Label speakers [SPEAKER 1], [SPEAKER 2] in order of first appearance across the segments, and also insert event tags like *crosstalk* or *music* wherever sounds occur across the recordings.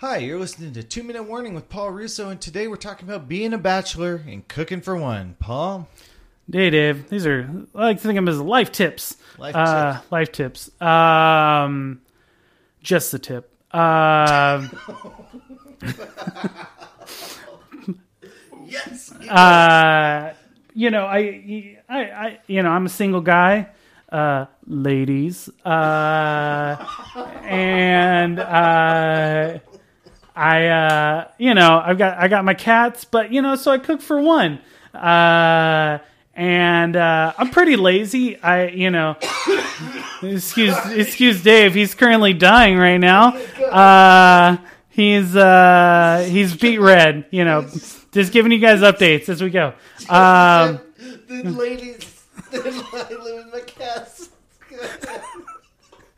[SPEAKER 1] Hi, you're listening to Two Minute Warning with Paul Russo, and today we're talking about being a bachelor and cooking for one. Paul?
[SPEAKER 2] Hey, Dave. These are, I like to think of them as life tips.
[SPEAKER 1] Life
[SPEAKER 2] uh,
[SPEAKER 1] tips.
[SPEAKER 2] Life tips. Um, just the tip. Uh, *laughs*
[SPEAKER 1] Yes!
[SPEAKER 2] uh, you know, I, I, I, you know, I'm a single guy. Uh, ladies. Uh, and, uh, I, uh, you know, I've got, I got my cats, but you know, so I cook for one. Uh, and, uh, I'm pretty lazy. I, you know, excuse, excuse Dave. He's currently dying right now. Uh, he's, uh, he's beat red, you know, just giving you guys updates as we go. Um,
[SPEAKER 1] the ladies I live in my cats.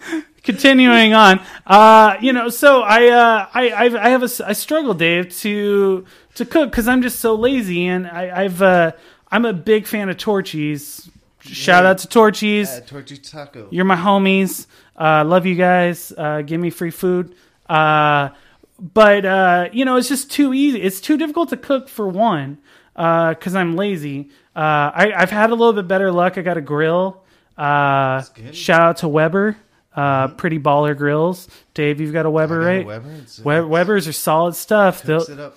[SPEAKER 1] *laughs*
[SPEAKER 2] continuing on uh you know so i uh i I've, i have a i struggle dave to to cook because i'm just so lazy and i i've uh i'm a big fan of Torchy's. Shout out to
[SPEAKER 1] Torchy's. Torchy Taco.
[SPEAKER 2] you're my homies. Uh love you guys. Uh give me free food. Uh but uh you know it's just too easy. It's too difficult to cook for one uh because i'm lazy. Uh I, i've had a little bit better luck. I got a grill. Uh shout out to weber uh pretty baller grills dave you've got a weber
[SPEAKER 1] got a
[SPEAKER 2] right
[SPEAKER 1] Weber. It's, uh,
[SPEAKER 2] We- Weber's are solid stuff. They'll,
[SPEAKER 1] cooks it up.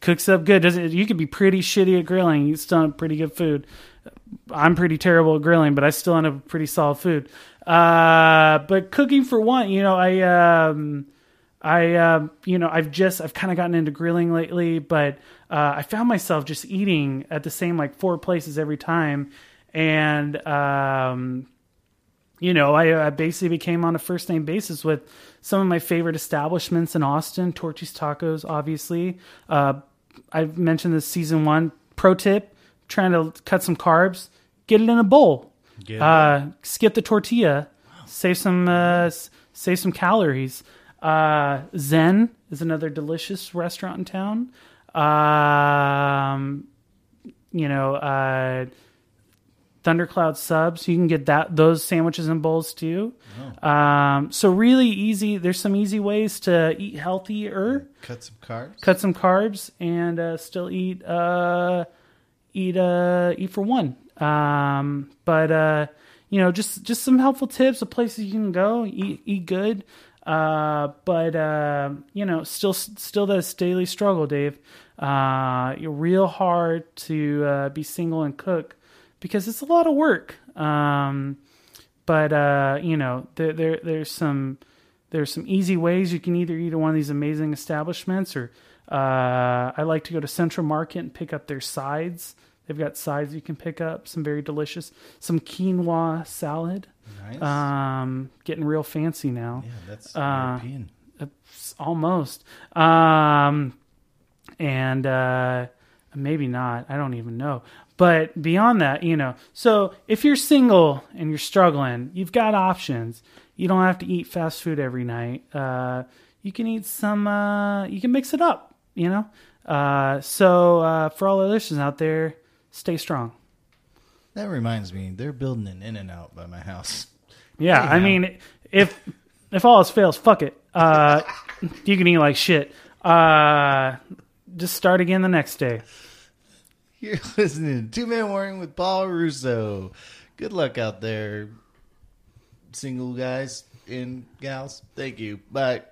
[SPEAKER 2] cooks up good. Does it? You could be pretty shitty at grilling. You still have pretty good food. I'm pretty terrible at grilling, but I still end up pretty solid food. Uh, but cooking for one, you know, I, um, I, uh, you know, I've just, I've kind of gotten into grilling lately, but uh, I found myself just eating at the same like four places every time, and um, you know, I, I basically became on a first name basis with some of my favorite establishments in Austin. Torchy's Tacos, obviously. Uh, I've mentioned this season one. Pro tip: trying to cut some carbs, get it in a bowl. Uh, skip the tortilla. Save some uh, save some calories. Uh, Zen is another delicious restaurant in town. Um, you know, uh, Thundercloud subs. You can get that those sandwiches and bowls too. Um, so really easy. There's some easy ways to eat healthier,
[SPEAKER 1] Cut some carbs.
[SPEAKER 2] cut some carbs, and uh, still eat uh, eat uh, eat for one. Um, but uh, you know, just just some helpful tips of places you can go eat eat good. Uh, but uh, you know, still still this daily struggle, Dave. Uh, you're real hard to uh, be single and cook because it's a lot of work. Um, but uh, you know, there, there there's some there's some easy ways you can either eat at one of these amazing establishments, or uh, I like to go to Central Market and pick up their sides. They've got sides you can pick up, some very delicious, some quinoa salad.
[SPEAKER 1] Nice.
[SPEAKER 2] Um, getting real fancy now
[SPEAKER 1] yeah, that's
[SPEAKER 2] uh,
[SPEAKER 1] European.
[SPEAKER 2] almost um and uh maybe not i don't even know but beyond that you know so if you're single and you're struggling you've got options you don't have to eat fast food every night uh you can eat some uh you can mix it up you know uh so uh for all the listeners out there stay strong
[SPEAKER 1] That reminds me, they're building an In-N-Out by my house.
[SPEAKER 2] Yeah,
[SPEAKER 1] Hey,
[SPEAKER 2] I
[SPEAKER 1] man.
[SPEAKER 2] mean, if if all else fails, fuck it. Uh, you can eat like shit. Just start again the next day.
[SPEAKER 1] You're *laughs* listening to Two Man Warning with Paul Russo. Good luck out there, single guys and gals. Thank you. Bye.